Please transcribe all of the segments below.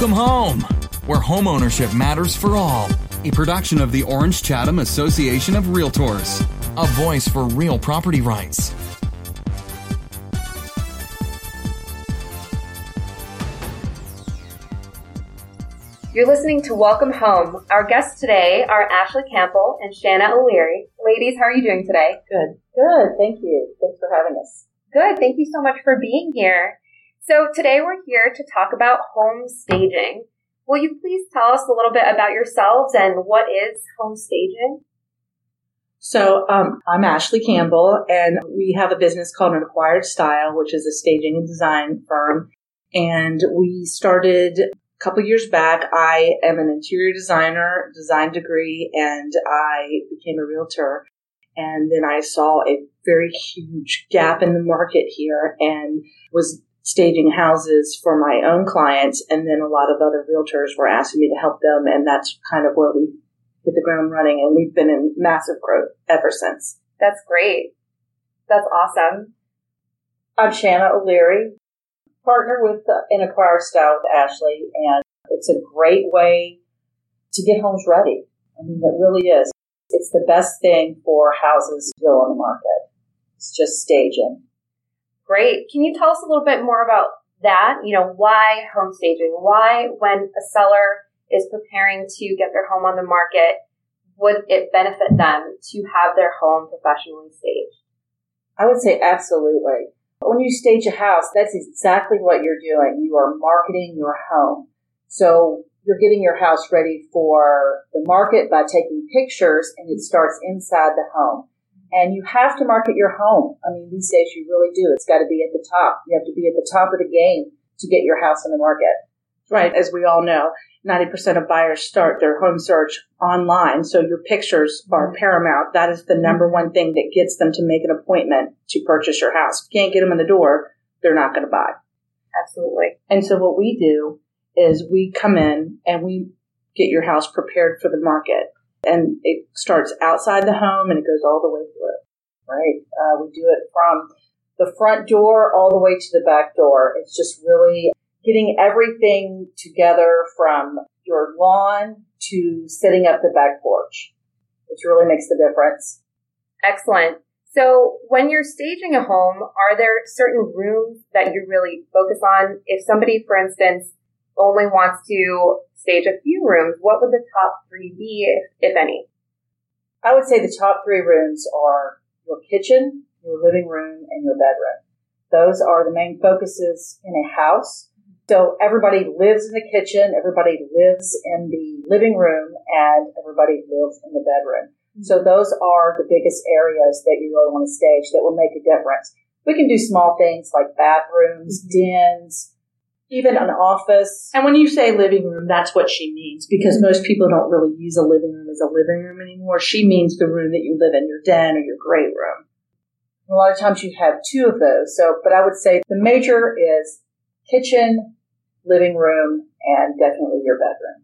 Welcome home, where homeownership matters for all. A production of the Orange Chatham Association of Realtors, a voice for real property rights. You're listening to Welcome Home. Our guests today are Ashley Campbell and Shanna O'Leary. Ladies, how are you doing today? Good. Good. Thank you. Thanks for having us. Good. Thank you so much for being here. So today we're here to talk about home staging. Will you please tell us a little bit about yourselves and what is home staging? So um, I'm Ashley Campbell, and we have a business called An Acquired Style, which is a staging and design firm. And we started a couple years back. I am an interior designer, design degree, and I became a realtor. And then I saw a very huge gap in the market here and was staging houses for my own clients. And then a lot of other realtors were asking me to help them. And that's kind of where we hit the ground running. And we've been in massive growth ever since. That's great. That's awesome. I'm Shanna O'Leary, partner with An Acquired Style with Ashley. And it's a great way to get homes ready. I mean, it really is. It's the best thing for houses to go on the market. It's just staging. Great. Can you tell us a little bit more about that? You know, why home staging? Why, when a seller is preparing to get their home on the market, would it benefit them to have their home professionally staged? I would say absolutely. When you stage a house, that's exactly what you're doing. You are marketing your home. So you're getting your house ready for the market by taking pictures and it starts inside the home. And you have to market your home. I mean, these days you really do. It's got to be at the top. You have to be at the top of the game to get your house on the market. Right. As we all know, 90% of buyers start their home search online. So your pictures are mm-hmm. paramount. That is the number mm-hmm. one thing that gets them to make an appointment to purchase your house. If you can't get them in the door, they're not going to buy. Absolutely. And so what we do is we come in and we get your house prepared for the market and it starts outside the home and it goes all the way through. Right. Uh, we do it from the front door all the way to the back door. It's just really getting everything together from your lawn to setting up the back porch. It really makes the difference. Excellent. So when you're staging a home, are there certain rooms that you really focus on? If somebody, for instance, only wants to stage a few rooms, what would the top three be, if, if any? I would say the top three rooms are your kitchen, your living room, and your bedroom. Those are the main focuses in a house. So everybody lives in the kitchen, everybody lives in the living room, and everybody lives in the bedroom. So those are the biggest areas that you really want to stage that will make a difference. We can do small things like bathrooms, mm-hmm. dens, even an office. And when you say living room, that's what she means because mm-hmm. most people don't really use a living room as a living room anymore. She means the room that you live in, your den or your great room. A lot of times you have two of those. So, but I would say the major is kitchen, living room, and definitely your bedroom.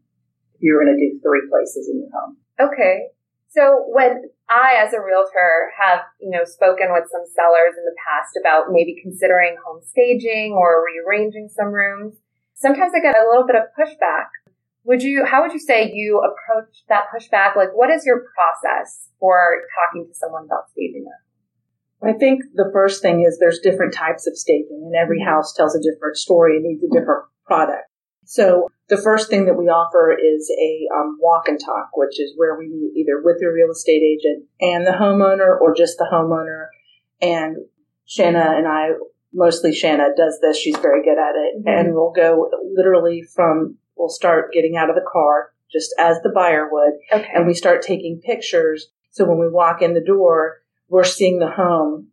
If you're going to do three places in your home. Okay. So when I, as a realtor, have, you know, spoken with some sellers in the past about maybe considering home staging or rearranging some rooms, sometimes I get a little bit of pushback. Would you, how would you say you approach that pushback? Like, what is your process for talking to someone about staging it? I think the first thing is there's different types of staging and every mm-hmm. house tells a different story and needs a different product. So the first thing that we offer is a um, walk and talk, which is where we meet either with the real estate agent and the homeowner or just the homeowner. And Shanna and I, mostly Shanna does this. She's very good at it. Mm-hmm. And we'll go literally from, we'll start getting out of the car just as the buyer would. Okay. And we start taking pictures. So when we walk in the door, we're seeing the home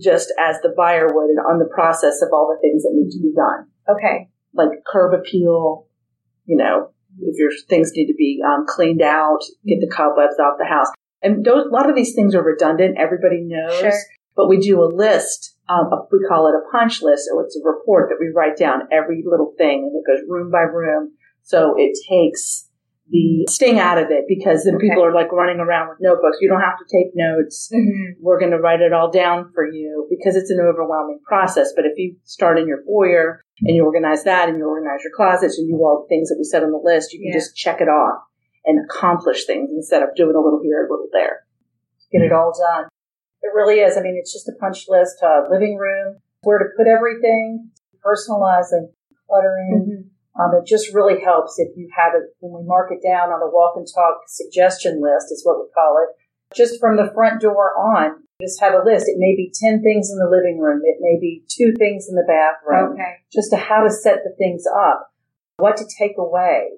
just as the buyer would and on the process of all the things that need to be done. Okay like curb appeal, you know, if your things need to be um, cleaned out, get the cobwebs off the house. And those, a lot of these things are redundant. Everybody knows, sure. but we do a list. Um, we call it a punch list, or it's a report that we write down every little thing, and it goes room by room. So it takes the sting out of it because then people are like running around with notebooks. You don't have to take notes. Mm-hmm. We're going to write it all down for you because it's an overwhelming process. But if you start in your foyer and you organize that and you organize your closets and you do all the things that we said on the list, you can Yeah. just check it off and accomplish things instead of doing a little here, a little there. get it all done. It really is. I mean, it's just a punch list, uh, living room, where to put everything, personalizing, cluttering. Mm-hmm. Um, it just really helps if you have it when we mark it down on a walk and talk suggestion list is what we call it. Just from the front door on, just have a list. It may be 10 things in the living room. It may be two things in the bathroom. Okay. Just to how to set the things up, what to take away.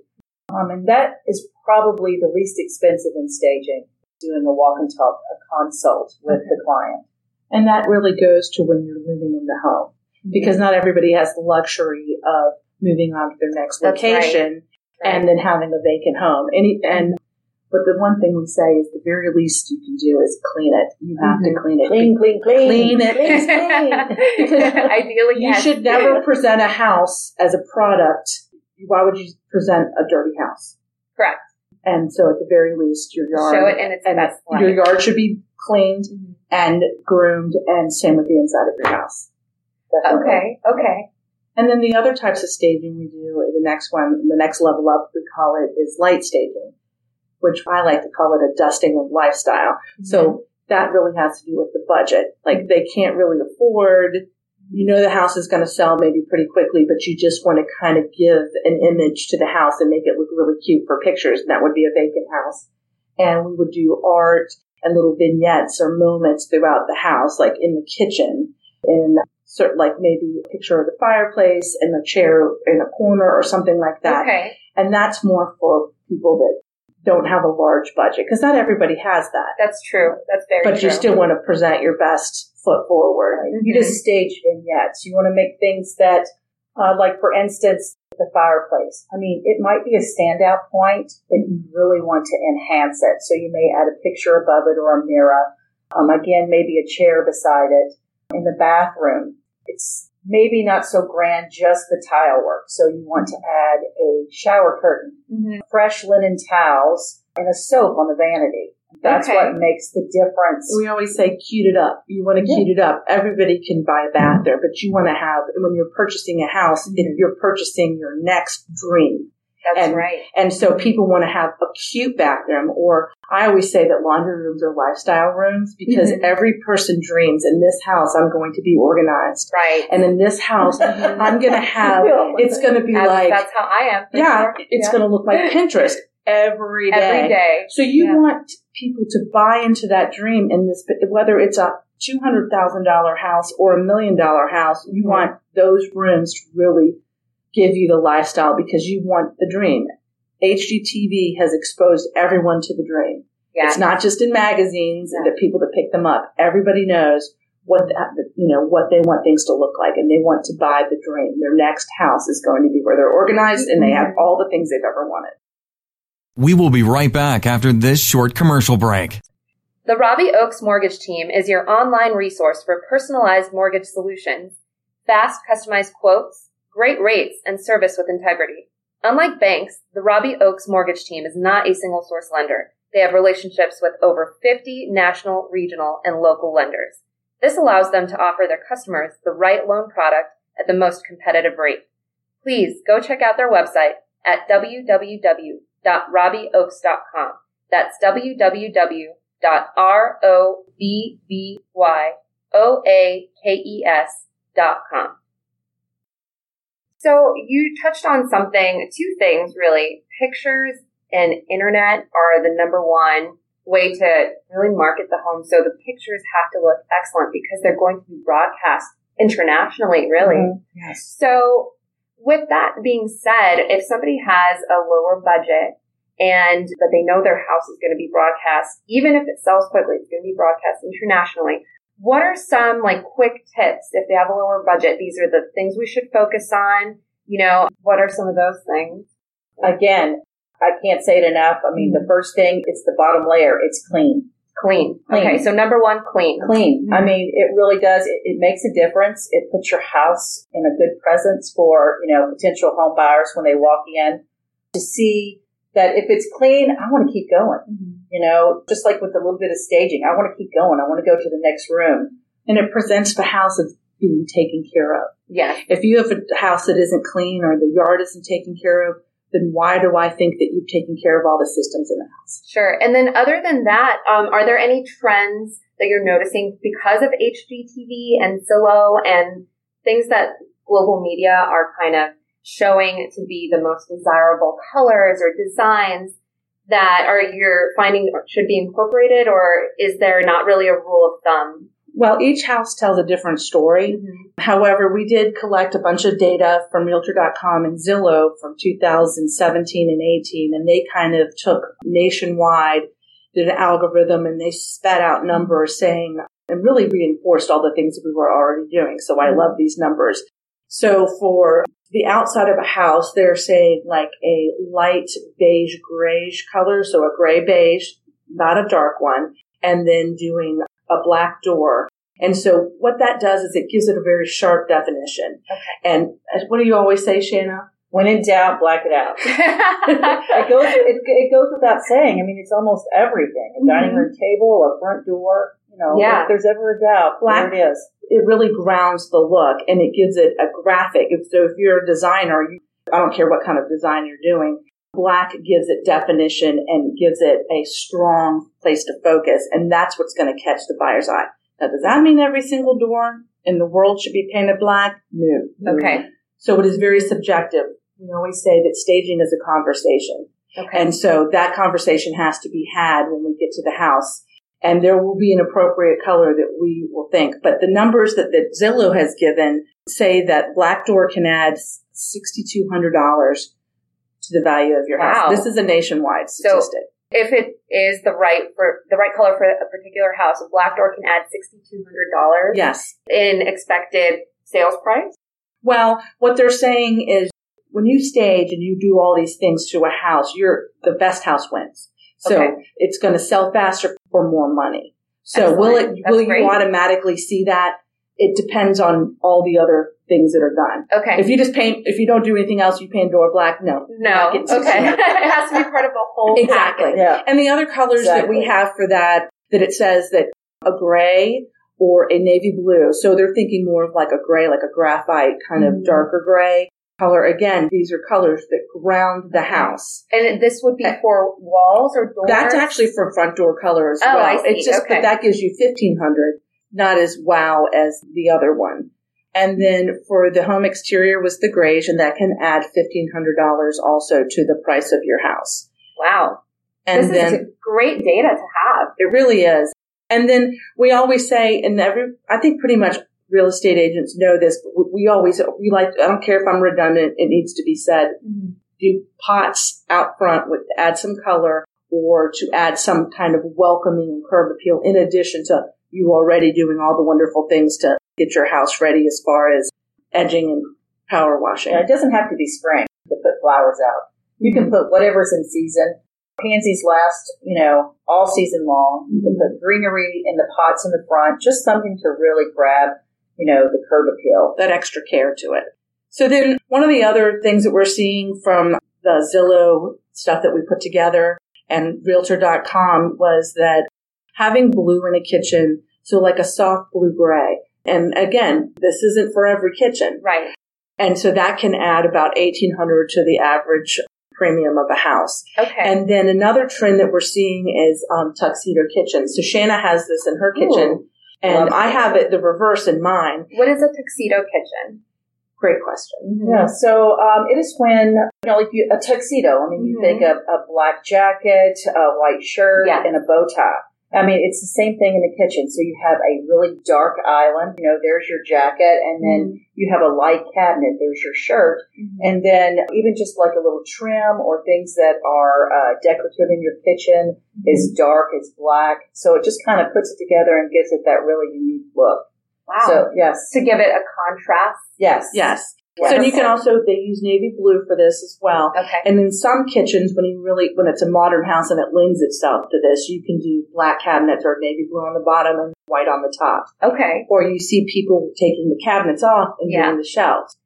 Um, and that is probably the least expensive in staging, doing a walk and talk, a consult with the client. And that really goes to when you're living in the home because not everybody has the luxury of moving on to their next That's right. location and then having a vacant home. And, and but the one thing we say is the very least you can do is clean it. You have to clean it. Clean, clean, clean. Clean it. Clean. Ideally, You yes. should never present a house as a product. Why would you present a dirty house? Correct. And so at the very least, your yard Show it in its and best light. your yard should be cleaned Mhm. and groomed, and same with the inside of your house. Definitely. Okay. Okay. And then the other types of staging we do, the next one, the next level up, we call it is light staging, which I like to call it a dusting of lifestyle. Mm-hmm. So that really has to do with the budget. Like they can't really afford, you know, the house is going to sell maybe pretty quickly, but you just want to kind of give an image to the house and make it look really cute for pictures. And that would be a vacant house. And we would do art and little vignettes or moments throughout the house, like in the kitchen, in certain, like maybe a picture of the fireplace and a chair in a corner or something like that. Okay. And that's more for people that don't have a large budget because not everybody has that. That's true. That's very true. But true. you still want to present your best foot forward. You just stage vignettes. You want to make things that, uh, like for instance, the fireplace. I mean, it might be a standout point, but you really want to enhance it. So you may add a picture above it or a mirror. Um, again, maybe a chair beside it. In the bathroom, it's maybe not so grand, just the tile work. So you want to add a shower curtain, Mhm. fresh linen towels, and a soap on the vanity. That's Okay. what makes the difference. We always say cute it up. You want to cute it up. Everybody can buy a bath there, but you want to have, when you're purchasing a house, if you're purchasing your next dream. That's and- right. And so people want to have a cute bathroom, or I always say that laundry rooms are lifestyle rooms because Mhm. every person dreams in this house, I'm going to be organized. Right. And in this house, I'm going to have, it's going to be That's, like, that's how I am. yeah, sure. it's Yeah. going to look like Pinterest every day. every day. So you Yeah. want people to buy into that dream in this, whether it's a two hundred thousand dollar house or a million dollar house. You Mhm. want those rooms to really give you the lifestyle because you want the dream. HGTV has exposed everyone to the dream. Yeah. It's not just in magazines and the people that pick them up. Everybody knows what the, you know what they want things to look like, and they want to buy the dream. Their next house is going to be where they're organized and they mm-hmm. have all the things they've ever wanted. We will be right back after this short commercial break. The Robbie Oaks Mortgage Team is your online resource for personalized mortgage solutions, fast customized quotes, great rates, and service with integrity. Unlike banks, the Robbie Oaks Mortgage Team is not a single source lender. They have relationships with over 50 national, regional, and local lenders. This allows them to offer their customers the right loan product at the most competitive rate. Please go check out their website at www.robbieoaks.com. That's www.robbyoakes.com. So you touched on something, two things really. Pictures and internet are the number one way to really market the home. So the pictures have to look excellent because they're going to be broadcast internationally, really. Mm-hmm. Yes. So with that being said, if somebody has a lower budget and but they know their house is going to be broadcast, even if it sells quickly, it's going to be broadcast internationally. What are some like quick tips if they have a lower budget? These are the things we should focus on. You know, what are some of those things? Again, I can't say it enough. I mean, the mm-hmm. first thing, it's the bottom layer. It's clean. Clean. Clean. Okay, so number one, clean. Clean. I mm-hmm. mean, it really does. It, it makes a difference. It puts your house in a good presence for, you know, potential home buyers when they walk in to see that if it's clean, I want to keep going. Mm-hmm. You know, just like with a little bit of staging, I want to keep going. I want to go to the next room. And it presents the house as being taken care of. Yeah. If you have a house that isn't clean or the yard isn't taken care of, then why do I think that you've taken care of all the systems in the house? Sure. And then other than that, um, are there any trends that you're noticing because of HGTV and Zillow and things that global media are kind of showing to be the most desirable colors or designs that are you're finding should be incorporated or is there not really a rule of thumb? Well, each house tells a different story. Mm-hmm. However, we did collect a bunch of data from Realtor.com and Zillow from 2017 and 18, and they kind of took nationwide, did an algorithm, and they spat out numbers saying, and really reinforced all the things that we were already doing. So I mm-hmm. love these numbers. So for the outside of a house, they're saying like a light beige grayish color, so a gray beige, not a dark one, and then doing a black door. And so what that does is it gives it a very sharp definition. Okay. And what do you always say, Shanna? When in doubt, black it out. it goes. It, it, goes without saying. I mean, it's almost everything: a mm-hmm. dining room table, a front door. You know, yeah. if there's ever a doubt, black, there it is it really grounds the look and it gives it a graphic. So if you're a designer, you, I don't care what kind of design you're doing, black gives it definition and gives it a strong place to focus. And that's what's going to catch the buyer's eye. Now, does that mean every single door in the world should be painted black? No. Okay. So it is very subjective. We always say that staging is a conversation. Okay. And so that conversation has to be had when we get to the house and there will be an appropriate color that we will think. But the numbers that, that Zillow has given say that Black Door can add $6,200 to the value of your wow. house. This is a nationwide statistic. So if it is the right for the right color for a particular house, a Black Door can add $6,200. Yes. In expected sales price. Well, what they're saying is when you stage and you do all these things to a house, you're the best house wins. So okay. it's going to sell faster for more money. So Excellent. will it, will you automatically see that? It depends on all the other things that are done. Okay. If you just paint, if you don't do anything else, you paint door black. No. No. Okay. it has to be part of a whole Exactly. Package. Yeah. And the other colors exactly. that we have for that, that it says that a gray or a navy blue. So they're thinking more of like a gray, like a graphite kind mm-hmm. of darker gray color. Again, these are colors that ground the house. And this would be for walls or doors? That's actually for front door color as oh, well. I see. It's just okay. that that gives you 1500 not as wow as the other one. And then for the home exterior was the grayish, and that can add $1,500 also to the price of your house. Wow. And this then, is great data to have. It really is. And then we always say, and every, I think pretty much real estate agents know this, but we always, we like, I don't care if I'm redundant, it needs to be said. Mm-hmm. Do pots out front with, add some color or to add some kind of welcoming and curb appeal in addition to you already doing all the wonderful things to get your house ready as far as edging and power washing. It doesn't have to be spring to put flowers out. You can put whatever's in season. Pansies last, you know, all season long. You can put greenery in the pots in the front, just something to really grab you know, the curb appeal. That extra care to it. So then one of the other things that we're seeing from the Zillow stuff that we put together and realtor.com was that having blue in a kitchen, so like a soft blue gray. And again, this isn't for every kitchen. Right. And so that can add about 1800 to the average premium of a house. Okay. And then another trend that we're seeing is um, tuxedo kitchens. So Shanna has this in her kitchen. Ooh. And I have it the reverse in mine. What is a tuxedo kitchen? Great question. Mm-hmm. Yeah, so um, it is when you know, like you, a tuxedo. I mean, you mm-hmm. think of a black jacket, a white shirt, yeah. and a bow tie. I mean, it's the same thing in the kitchen. So you have a really dark island. You know, there's your jacket, and then mm-hmm. you have a light cabinet. There's your shirt, mm-hmm. and then even just like a little trim or things that are uh, decorative in your kitchen mm-hmm. is dark, is black. So it just kind of puts it together and gives it that really unique look. Wow. So yes, to give it a contrast. Yes. Yes. So you can also they use navy blue for this as well. Okay. And in some kitchens, when you really when it's a modern house and it lends itself to this, you can do black cabinets or navy blue on the bottom and white on the top. Okay. Or you see people taking the cabinets off and yeah. doing the shelves.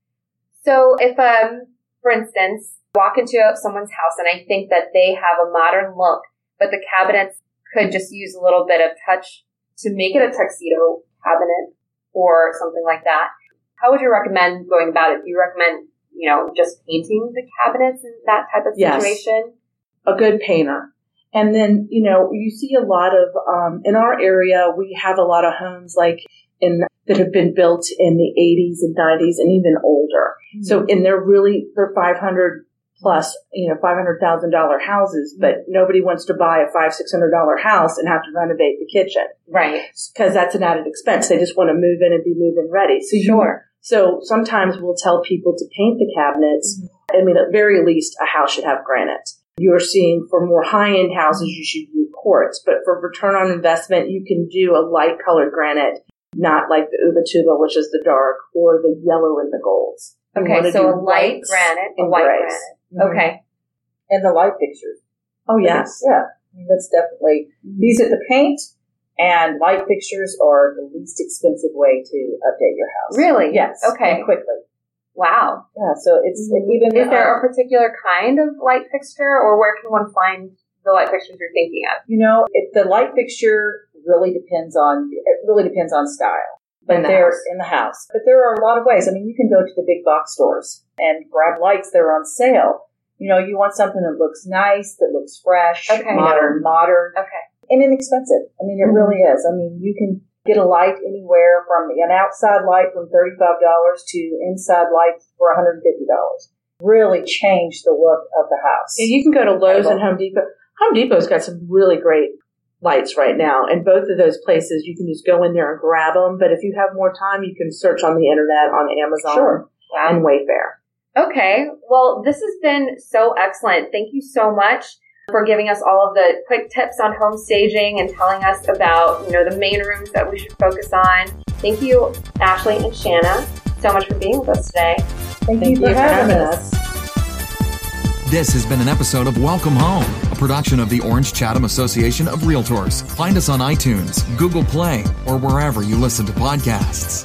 So if um for instance walk into someone's house and I think that they have a modern look, but the cabinets could just use a little bit of touch to make it a tuxedo cabinet or something like that. How would you recommend going about it? Do you recommend, you know, just painting the cabinets in that type of situation? Yes. A good painter. And then, you know, you see a lot of, um, in our area, we have a lot of homes like in, that have been built in the 80s and 90s and even older. Mm-hmm. So, and they're really, they're 500 plus, you know, $500,000 houses, but nobody wants to buy a five, $600 house and have to renovate the kitchen. Right. Because that's an added expense. They just want to move in and be move-in ready. So sure. You, so sometimes we'll tell people to paint the cabinets. Mm-hmm. I mean, at very least, a house should have granite. You're seeing for more high-end houses, you should do quartz, but for return on investment, you can do a light colored granite, not like the Ubatuba, which is the dark, or the yellow and the golds. Okay, so a light granite, a white grays. granite. Mm-hmm. Okay. And the light fixtures. Oh, yes. Yeah. I mean, that's definitely, mm-hmm. these are the paint and light fixtures are the least expensive way to update your house. Really? Yes. Okay. quickly. Wow. Yeah. So it's mm-hmm. even. Is there uh, a particular kind of light fixture or where can one find the light fixtures you're thinking of? You know, it, the light fixture really depends on, it really depends on style. But the they're house. in the house. But there are a lot of ways. I mean, you can go to the big box stores and grab lights that are on sale. You know, you want something that looks nice, that looks fresh, okay. modern, modern. Okay. And inexpensive. I mean, it mm-hmm. really is. I mean, you can get a light anywhere from an outside light from $35 to inside lights for $150. Really change the look of the house. Yeah, you can go to Lowe's and Home Depot. Home Depot's got some really great lights right now. And both of those places, you can just go in there and grab them. But if you have more time, you can search on the internet on Amazon sure. and Wayfair. Okay. Well, this has been so excellent. Thank you so much for giving us all of the quick tips on home staging and telling us about, you know, the main rooms that we should focus on. Thank you, Ashley and Shanna, so much for being with us today. Thank, Thank you, for, having, having us. us. This has been an episode of Welcome Home, a production of the Orange Chatham Association of Realtors. Find us on iTunes, Google Play, or wherever you listen to podcasts.